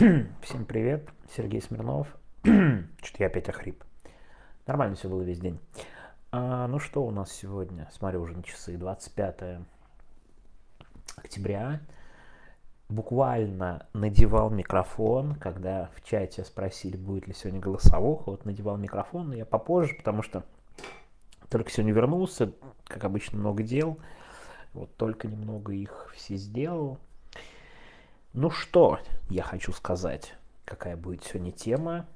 Всем привет, Сергей Смирнов. Что-то я опять охрип. Нормально все было весь день. А, ну что у нас сегодня? Смотрю уже на часы. 25 октября. Буквально надевал микрофон, когда в чате спросили, будет ли сегодня голосовуха. Вот надевал микрофон, но я попозже, потому что только сегодня вернулся. Как обычно, много дел. Вот только немного их все сделал. Ну что я хочу сказать, какая будет сегодня тема.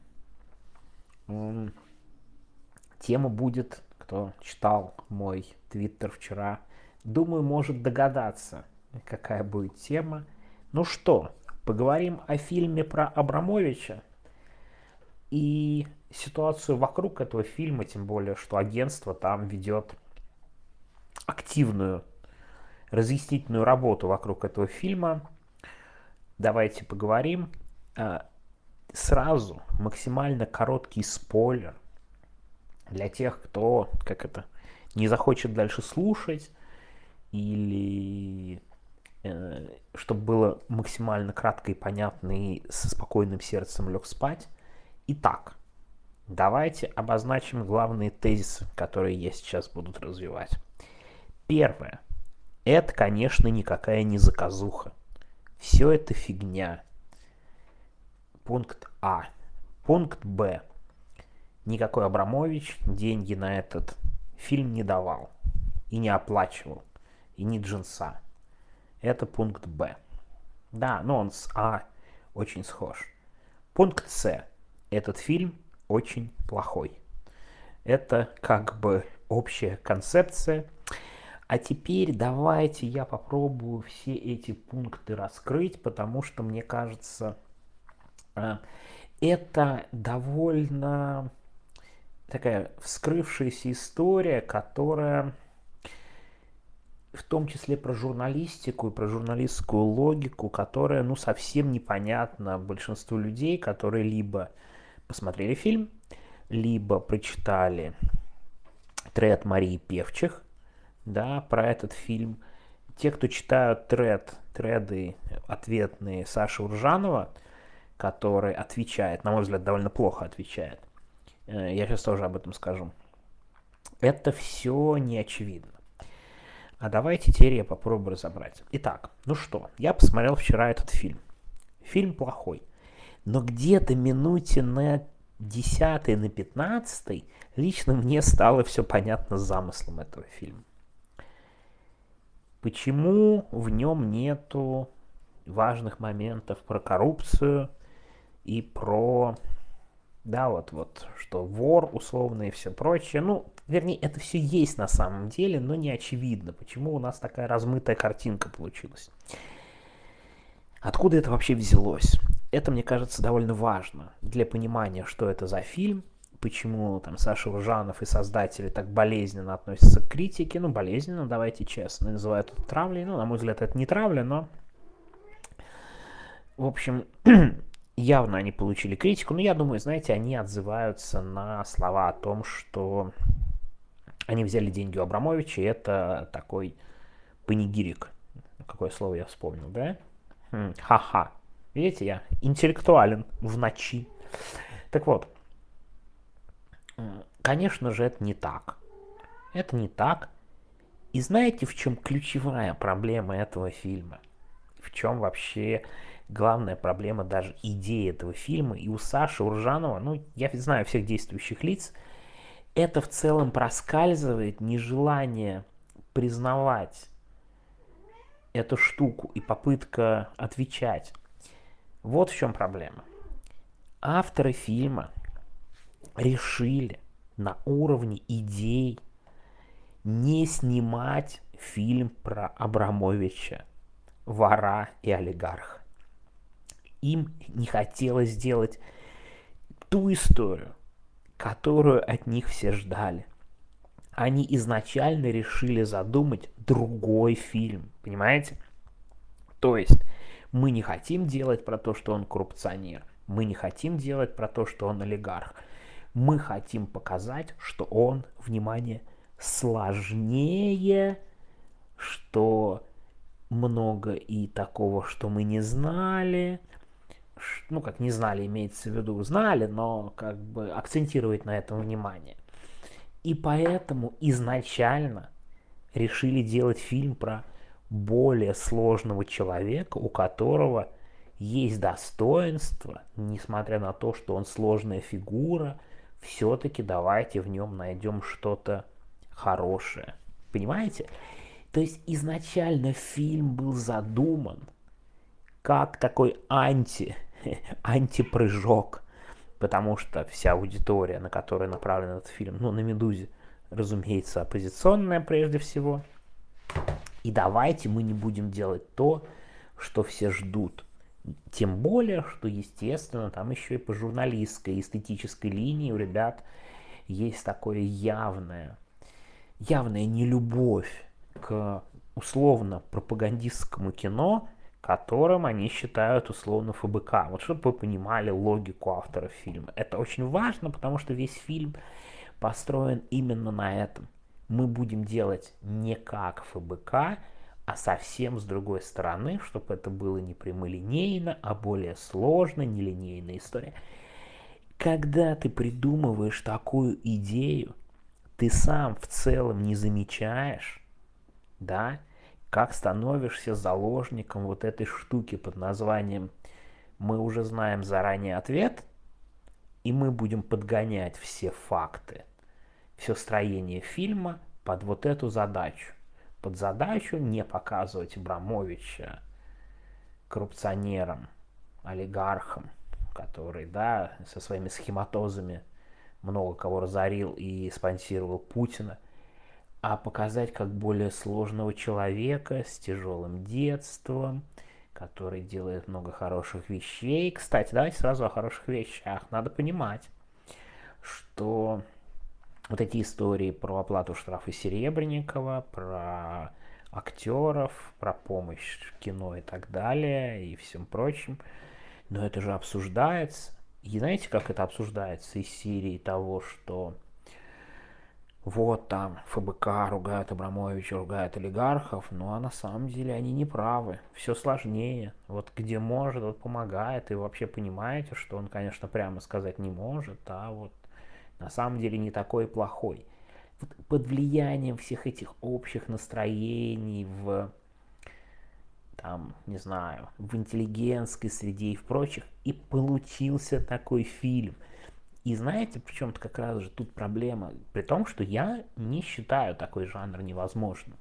Тема будет, кто читал мой твиттер вчера, думаю, может догадаться, какая будет тема. Ну что, поговорим о фильме про Абрамовича и ситуацию вокруг этого фильма, тем более, что агентство там ведет активную разъяснительную работу вокруг этого фильма давайте поговорим. А, сразу максимально короткий спойлер для тех, кто, как это, не захочет дальше слушать или э, чтобы было максимально кратко и понятно и со спокойным сердцем лег спать. Итак, давайте обозначим главные тезисы, которые я сейчас буду развивать. Первое. Это, конечно, никакая не заказуха. Все это фигня. Пункт А. Пункт Б. Никакой Абрамович деньги на этот фильм не давал. И не оплачивал. И не джинса. Это пункт Б. Да, но он с А очень схож. Пункт С. Этот фильм очень плохой. Это как бы общая концепция а теперь давайте я попробую все эти пункты раскрыть, потому что мне кажется, а, это довольно такая вскрывшаяся история, которая в том числе про журналистику и про журналистскую логику, которая, ну, совсем непонятна большинству людей, которые либо посмотрели фильм, либо прочитали тред Марии Певчих, да, про этот фильм. Те, кто читают тред, треды ответные Саши Уржанова, который отвечает, на мой взгляд, довольно плохо отвечает. Э, я сейчас тоже об этом скажу. Это все не очевидно. А давайте теперь я попробую разобрать. Итак, ну что, я посмотрел вчера этот фильм. Фильм плохой. Но где-то минуте на 10 на 15 лично мне стало все понятно с замыслом этого фильма. Почему в нем нету важных моментов про коррупцию и про, да, вот, вот, что вор условно и все прочее. Ну, вернее, это все есть на самом деле, но не очевидно, почему у нас такая размытая картинка получилась. Откуда это вообще взялось? Это, мне кажется, довольно важно для понимания, что это за фильм – почему там Саша Ужанов и создатели так болезненно относятся к критике. Ну, болезненно, давайте честно, называют это травлей. Ну, на мой взгляд, это не травля, но... В общем, явно они получили критику. Но я думаю, знаете, они отзываются на слова о том, что они взяли деньги у Абрамовича, и это такой панигирик. Какое слово я вспомнил, да? Хм, ха-ха. Видите, я интеллектуален в ночи. Так вот, Конечно же, это не так. Это не так. И знаете, в чем ключевая проблема этого фильма? В чем вообще главная проблема даже идеи этого фильма? И у Саши Уржанова, ну, я знаю всех действующих лиц, это в целом проскальзывает нежелание признавать эту штуку и попытка отвечать. Вот в чем проблема. Авторы фильма решили на уровне идей не снимать фильм про Абрамовича, вора и олигарха. Им не хотелось сделать ту историю, которую от них все ждали. Они изначально решили задумать другой фильм, понимаете? То есть мы не хотим делать про то, что он коррупционер, мы не хотим делать про то, что он олигарх – мы хотим показать, что он, внимание, сложнее, что много и такого, что мы не знали, ну, как не знали, имеется в виду, знали, но как бы акцентировать на этом внимание. И поэтому изначально решили делать фильм про более сложного человека, у которого есть достоинство, несмотря на то, что он сложная фигура, все-таки давайте в нем найдем что-то хорошее. Понимаете? То есть изначально фильм был задуман как такой анти, антипрыжок, потому что вся аудитория, на которую направлен этот фильм, ну, на «Медузе», разумеется, оппозиционная прежде всего. И давайте мы не будем делать то, что все ждут. Тем более, что, естественно, там еще и по журналистской, эстетической линии у ребят есть такое явное, явная нелюбовь к условно пропагандистскому кино, которым они считают условно ФБК. Вот чтобы вы понимали логику автора фильма. Это очень важно, потому что весь фильм построен именно на этом. Мы будем делать не как ФБК, а совсем с другой стороны, чтобы это было не прямолинейно, а более сложно, нелинейная история. Когда ты придумываешь такую идею, ты сам в целом не замечаешь, да, как становишься заложником вот этой штуки под названием «Мы уже знаем заранее ответ», и мы будем подгонять все факты, все строение фильма под вот эту задачу. Под задачу не показывать Абрамовича коррупционером, олигархом, который, да, со своими схематозами много кого разорил и спонсировал Путина – а показать как более сложного человека с тяжелым детством, который делает много хороших вещей. Кстати, давайте сразу о хороших вещах. Надо понимать, что вот эти истории про оплату штрафа Серебренникова, про актеров, про помощь в кино и так далее, и всем прочим, но это же обсуждается. И знаете, как это обсуждается из серии того, что вот там ФБК ругают Абрамовича, ругают олигархов, ну а на самом деле они не правы. Все сложнее. Вот где может, вот помогает. И вообще понимаете, что он, конечно, прямо сказать не может, а вот на самом деле не такой плохой. Вот под влиянием всех этих общих настроений в там, не знаю, в интеллигентской среде и в прочих, и получился такой фильм – и знаете, причем-то как раз же тут проблема, при том, что я не считаю такой жанр невозможным.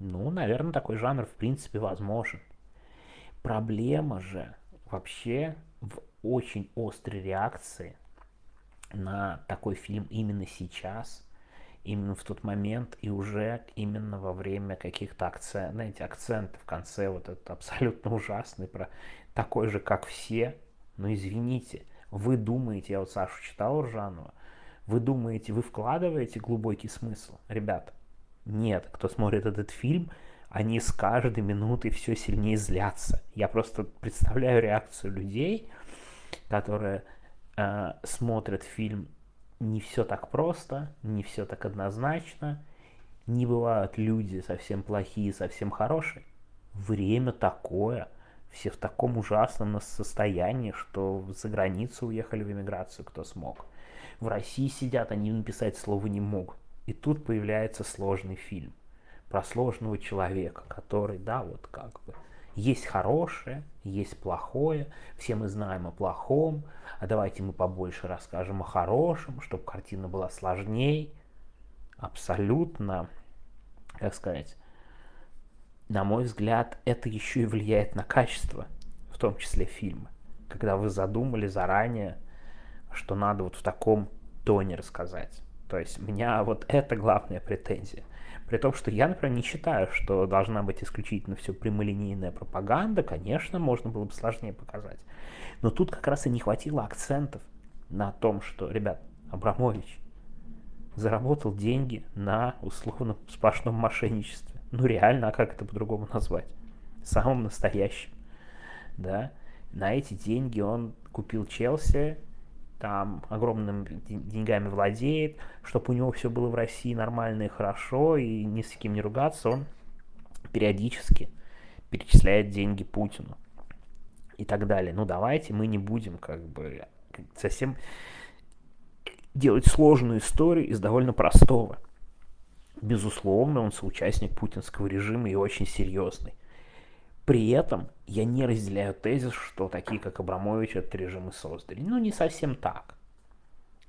Ну, наверное, такой жанр в принципе возможен. Проблема же вообще в очень острой реакции на такой фильм именно сейчас, именно в тот момент и уже именно во время каких-то акцентов, знаете, акценты в конце вот этот абсолютно ужасный про такой же, как все, но извините – вы думаете, я вот Сашу читал Ржанова, вы думаете, вы вкладываете глубокий смысл? Ребята, нет, кто смотрит этот фильм, они с каждой минутой все сильнее злятся. Я просто представляю реакцию людей, которые э, смотрят фильм не все так просто, не все так однозначно, не бывают люди совсем плохие, совсем хорошие. Время такое – все в таком ужасном состоянии, что за границу уехали в эмиграцию, кто смог. В России сидят, они написать слова не могут. И тут появляется сложный фильм про сложного человека, который, да, вот как бы, есть хорошее, есть плохое, все мы знаем о плохом, а давайте мы побольше расскажем о хорошем, чтобы картина была сложней. Абсолютно, как сказать, на мой взгляд, это еще и влияет на качество, в том числе фильма. Когда вы задумали заранее, что надо вот в таком тоне рассказать. То есть у меня вот это главная претензия. При том, что я, например, не считаю, что должна быть исключительно все прямолинейная пропаганда, конечно, можно было бы сложнее показать. Но тут как раз и не хватило акцентов на том, что, ребят, Абрамович заработал деньги на условно сплошном мошенничестве ну реально, а как это по-другому назвать? Самым настоящим, да. На эти деньги он купил Челси, там огромными деньгами владеет, чтобы у него все было в России нормально и хорошо, и ни с кем не ругаться, он периодически перечисляет деньги Путину. и так далее. Ну давайте мы не будем как бы совсем делать сложную историю из довольно простого. Безусловно, он соучастник путинского режима и очень серьезный. При этом я не разделяю тезис, что такие, как Абрамович, этот режим и создали. Ну, не совсем так.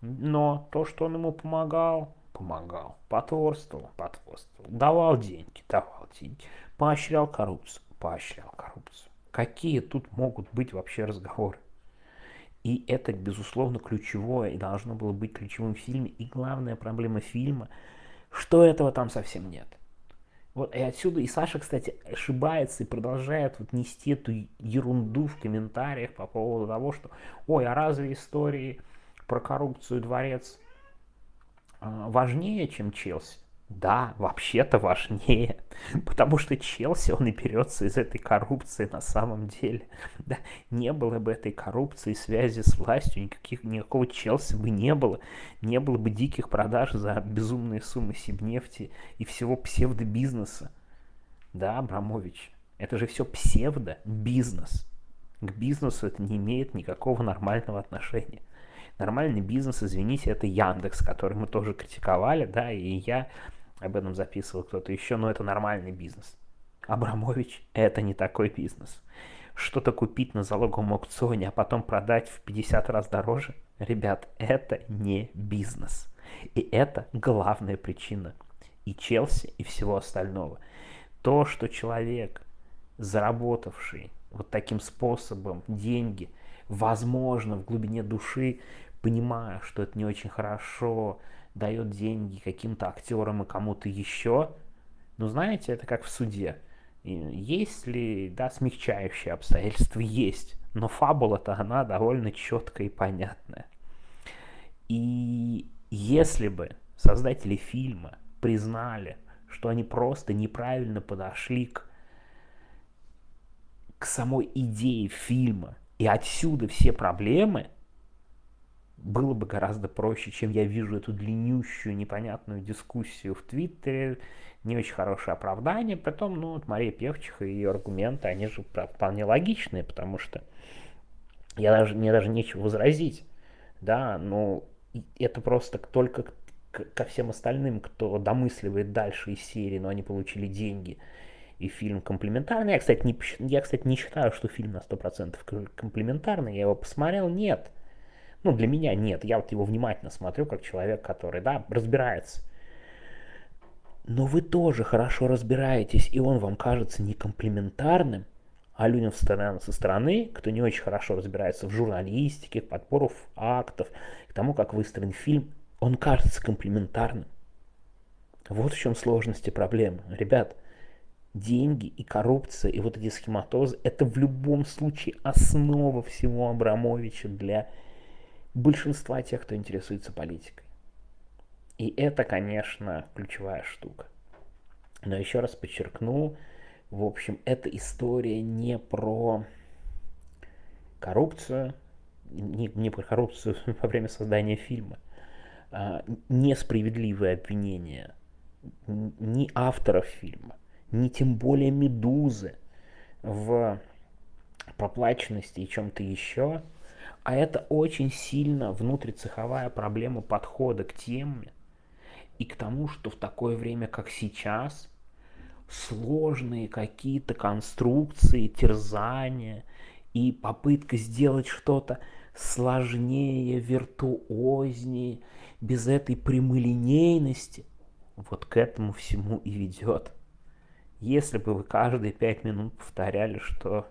Но то, что он ему помогал, помогал. Потворствовал, потворствовал. Давал деньги, давал деньги. Поощрял коррупцию, поощрял коррупцию. Какие тут могут быть вообще разговоры? И это, безусловно, ключевое и должно было быть ключевым в фильме. И главная проблема фильма, что этого там совсем нет. Вот и отсюда, и Саша, кстати, ошибается и продолжает вот нести эту ерунду в комментариях по поводу того, что, ой, а разве истории про коррупцию дворец а, важнее, чем Челси? Да, вообще-то важнее, потому что Челси, он и берется из этой коррупции на самом деле. Да, не было бы этой коррупции, связи с властью, никаких, никакого Челси бы не было, не было бы диких продаж за безумные суммы Сибнефти и всего псевдобизнеса. Да, Абрамович, это же все псевдобизнес. К бизнесу это не имеет никакого нормального отношения. Нормальный бизнес, извините, это Яндекс, который мы тоже критиковали, да, и я об этом записывал кто-то еще, но это нормальный бизнес. Абрамович – это не такой бизнес. Что-то купить на залоговом аукционе, а потом продать в 50 раз дороже, ребят, это не бизнес. И это главная причина и Челси, и всего остального. То, что человек, заработавший вот таким способом деньги, возможно, в глубине души, понимая, что это не очень хорошо, дает деньги каким-то актерам и кому-то еще, ну, знаете, это как в суде. Есть ли, да, смягчающие обстоятельства? Есть. Но фабула-то она довольно четкая и понятная. И если бы создатели фильма признали, что они просто неправильно подошли к, к самой идее фильма, и отсюда все проблемы, было бы гораздо проще, чем я вижу эту длиннющую непонятную дискуссию в Твиттере, не очень хорошее оправдание. Потом, ну, вот Мария Певчиха и ее аргументы, они же вполне логичные, потому что я даже, мне даже нечего возразить, да, но это просто только ко всем остальным, кто домысливает дальше из серии, но они получили деньги, и фильм комплементарный. Я, кстати, не, я, кстати, не считаю, что фильм на 100% комплементарный, я его посмотрел, нет. Ну, для меня нет. Я вот его внимательно смотрю, как человек, который, да, разбирается. Но вы тоже хорошо разбираетесь, и он вам кажется не комплементарным, а людям со стороны, кто не очень хорошо разбирается в журналистике, в подбору актов, к тому, как выстроен фильм, он кажется комплементарным. Вот в чем сложности проблемы. Ребят, деньги и коррупция, и вот эти схематозы, это в любом случае основа всего Абрамовича для большинства тех, кто интересуется политикой. И это, конечно, ключевая штука. Но еще раз подчеркну, в общем, эта история не про коррупцию, не, не про коррупцию во время создания фильма, а несправедливые обвинения ни авторов фильма, ни тем более Медузы в проплаченности и чем-то еще – а это очень сильно внутрицеховая проблема подхода к теме и к тому, что в такое время, как сейчас, сложные какие-то конструкции, терзания и попытка сделать что-то сложнее, виртуознее, без этой прямолинейности, вот к этому всему и ведет. Если бы вы каждые пять минут повторяли, что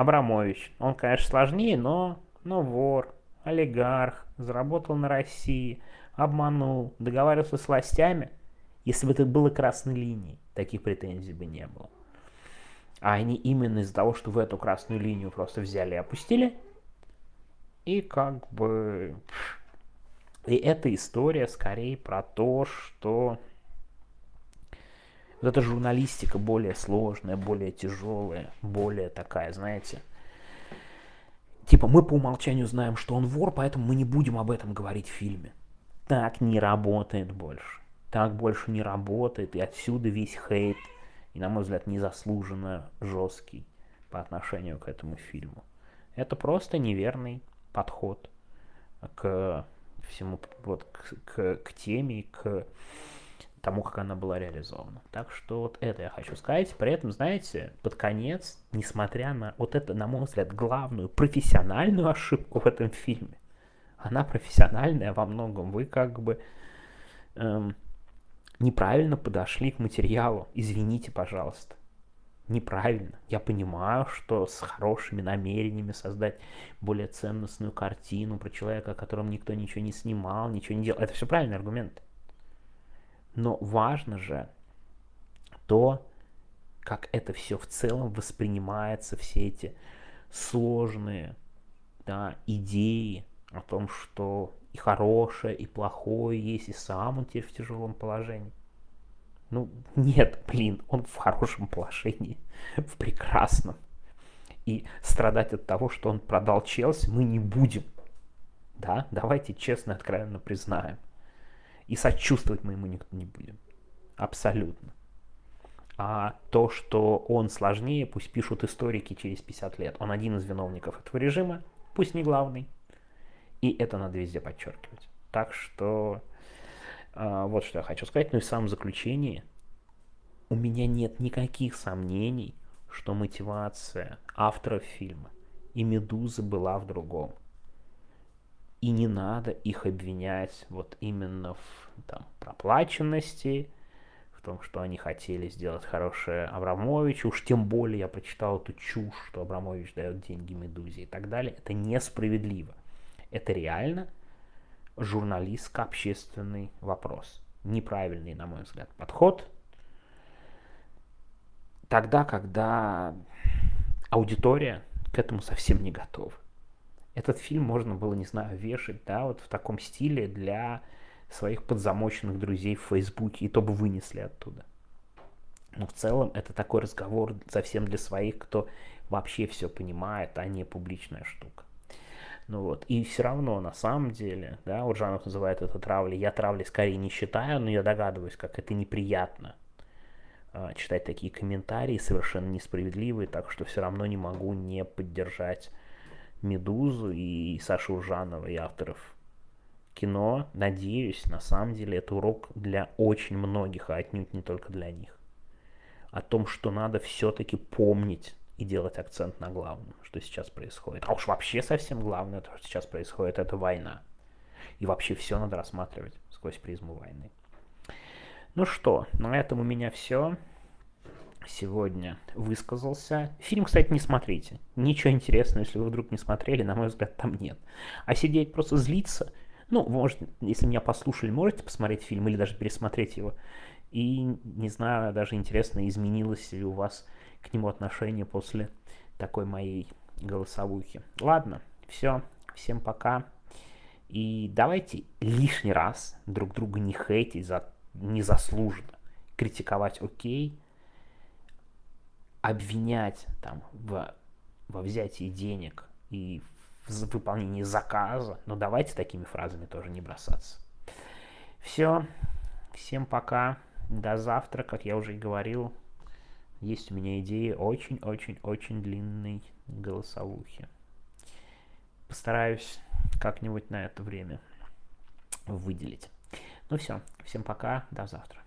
Абрамович. Он, конечно, сложнее, но, но вор, олигарх, заработал на России, обманул, договаривался с властями. Если бы это было красной линией, таких претензий бы не было. А они именно из-за того, что в эту красную линию просто взяли и опустили. И как бы... И эта история скорее про то, что вот эта журналистика более сложная, более тяжелая, более такая, знаете, типа мы по умолчанию знаем, что он вор, поэтому мы не будем об этом говорить в фильме. Так не работает больше. Так больше не работает, и отсюда весь хейт, и, на мой взгляд, незаслуженно жесткий по отношению к этому фильму. Это просто неверный подход к всему, вот, к, к, к теме, к тому, как она была реализована. Так что вот это я хочу сказать. При этом, знаете, под конец, несмотря на вот это, на мой взгляд, главную профессиональную ошибку в этом фильме, она профессиональная во многом. Вы как бы эм, неправильно подошли к материалу. Извините, пожалуйста. Неправильно. Я понимаю, что с хорошими намерениями создать более ценностную картину про человека, о котором никто ничего не снимал, ничего не делал. Это все правильные аргументы. Но важно же то, как это все в целом воспринимается, все эти сложные да, идеи о том, что и хорошее, и плохое есть, и сам он теперь в тяжелом положении. Ну, нет, блин, он в хорошем положении, в прекрасном. И страдать от того, что он продал Челси, мы не будем. Да, давайте честно, откровенно признаем. И сочувствовать мы ему никто не будем. Абсолютно. А то, что он сложнее, пусть пишут историки через 50 лет. Он один из виновников этого режима, пусть не главный. И это надо везде подчеркивать. Так что э, вот что я хочу сказать. Ну и в самом заключении. У меня нет никаких сомнений, что мотивация авторов фильма и Медузы была в другом. И не надо их обвинять вот именно в там, проплаченности, в том, что они хотели сделать хорошее Абрамовичу. Уж тем более я прочитал эту чушь, что Абрамович дает деньги Медузе и так далее. Это несправедливо. Это реально журналистско-общественный вопрос. Неправильный, на мой взгляд, подход. Тогда, когда аудитория к этому совсем не готова. Этот фильм можно было, не знаю, вешать, да, вот в таком стиле для своих подзамоченных друзей в Фейсбуке, и то бы вынесли оттуда. Но в целом это такой разговор совсем для своих, кто вообще все понимает, а не публичная штука. Ну вот, и все равно, на самом деле, да, вот Жанов называет это травлей, я травли скорее не считаю, но я догадываюсь, как это неприятно э, читать такие комментарии, совершенно несправедливые, так что все равно не могу не поддержать Медузу и Сашу Ужанова и авторов кино. Надеюсь, на самом деле это урок для очень многих, а отнюдь не только для них. О том, что надо все-таки помнить и делать акцент на главном, что сейчас происходит. А уж вообще совсем главное, то, что сейчас происходит, это война. И вообще все надо рассматривать сквозь призму войны. Ну что, на этом у меня все сегодня высказался. Фильм, кстати, не смотрите. Ничего интересного, если вы вдруг не смотрели, на мой взгляд, там нет. А сидеть просто злиться, ну, может, если меня послушали, можете посмотреть фильм или даже пересмотреть его. И, не знаю, даже интересно, изменилось ли у вас к нему отношение после такой моей голосовухи. Ладно, все, всем пока. И давайте лишний раз друг друга не хейтить за незаслуженно. Критиковать окей, обвинять там в, во взятии денег и в выполнении заказа, но давайте такими фразами тоже не бросаться. Все, всем пока, до завтра, как я уже и говорил, есть у меня идеи очень-очень-очень длинной голосовухи. Постараюсь как-нибудь на это время выделить. Ну все, всем пока, до завтра.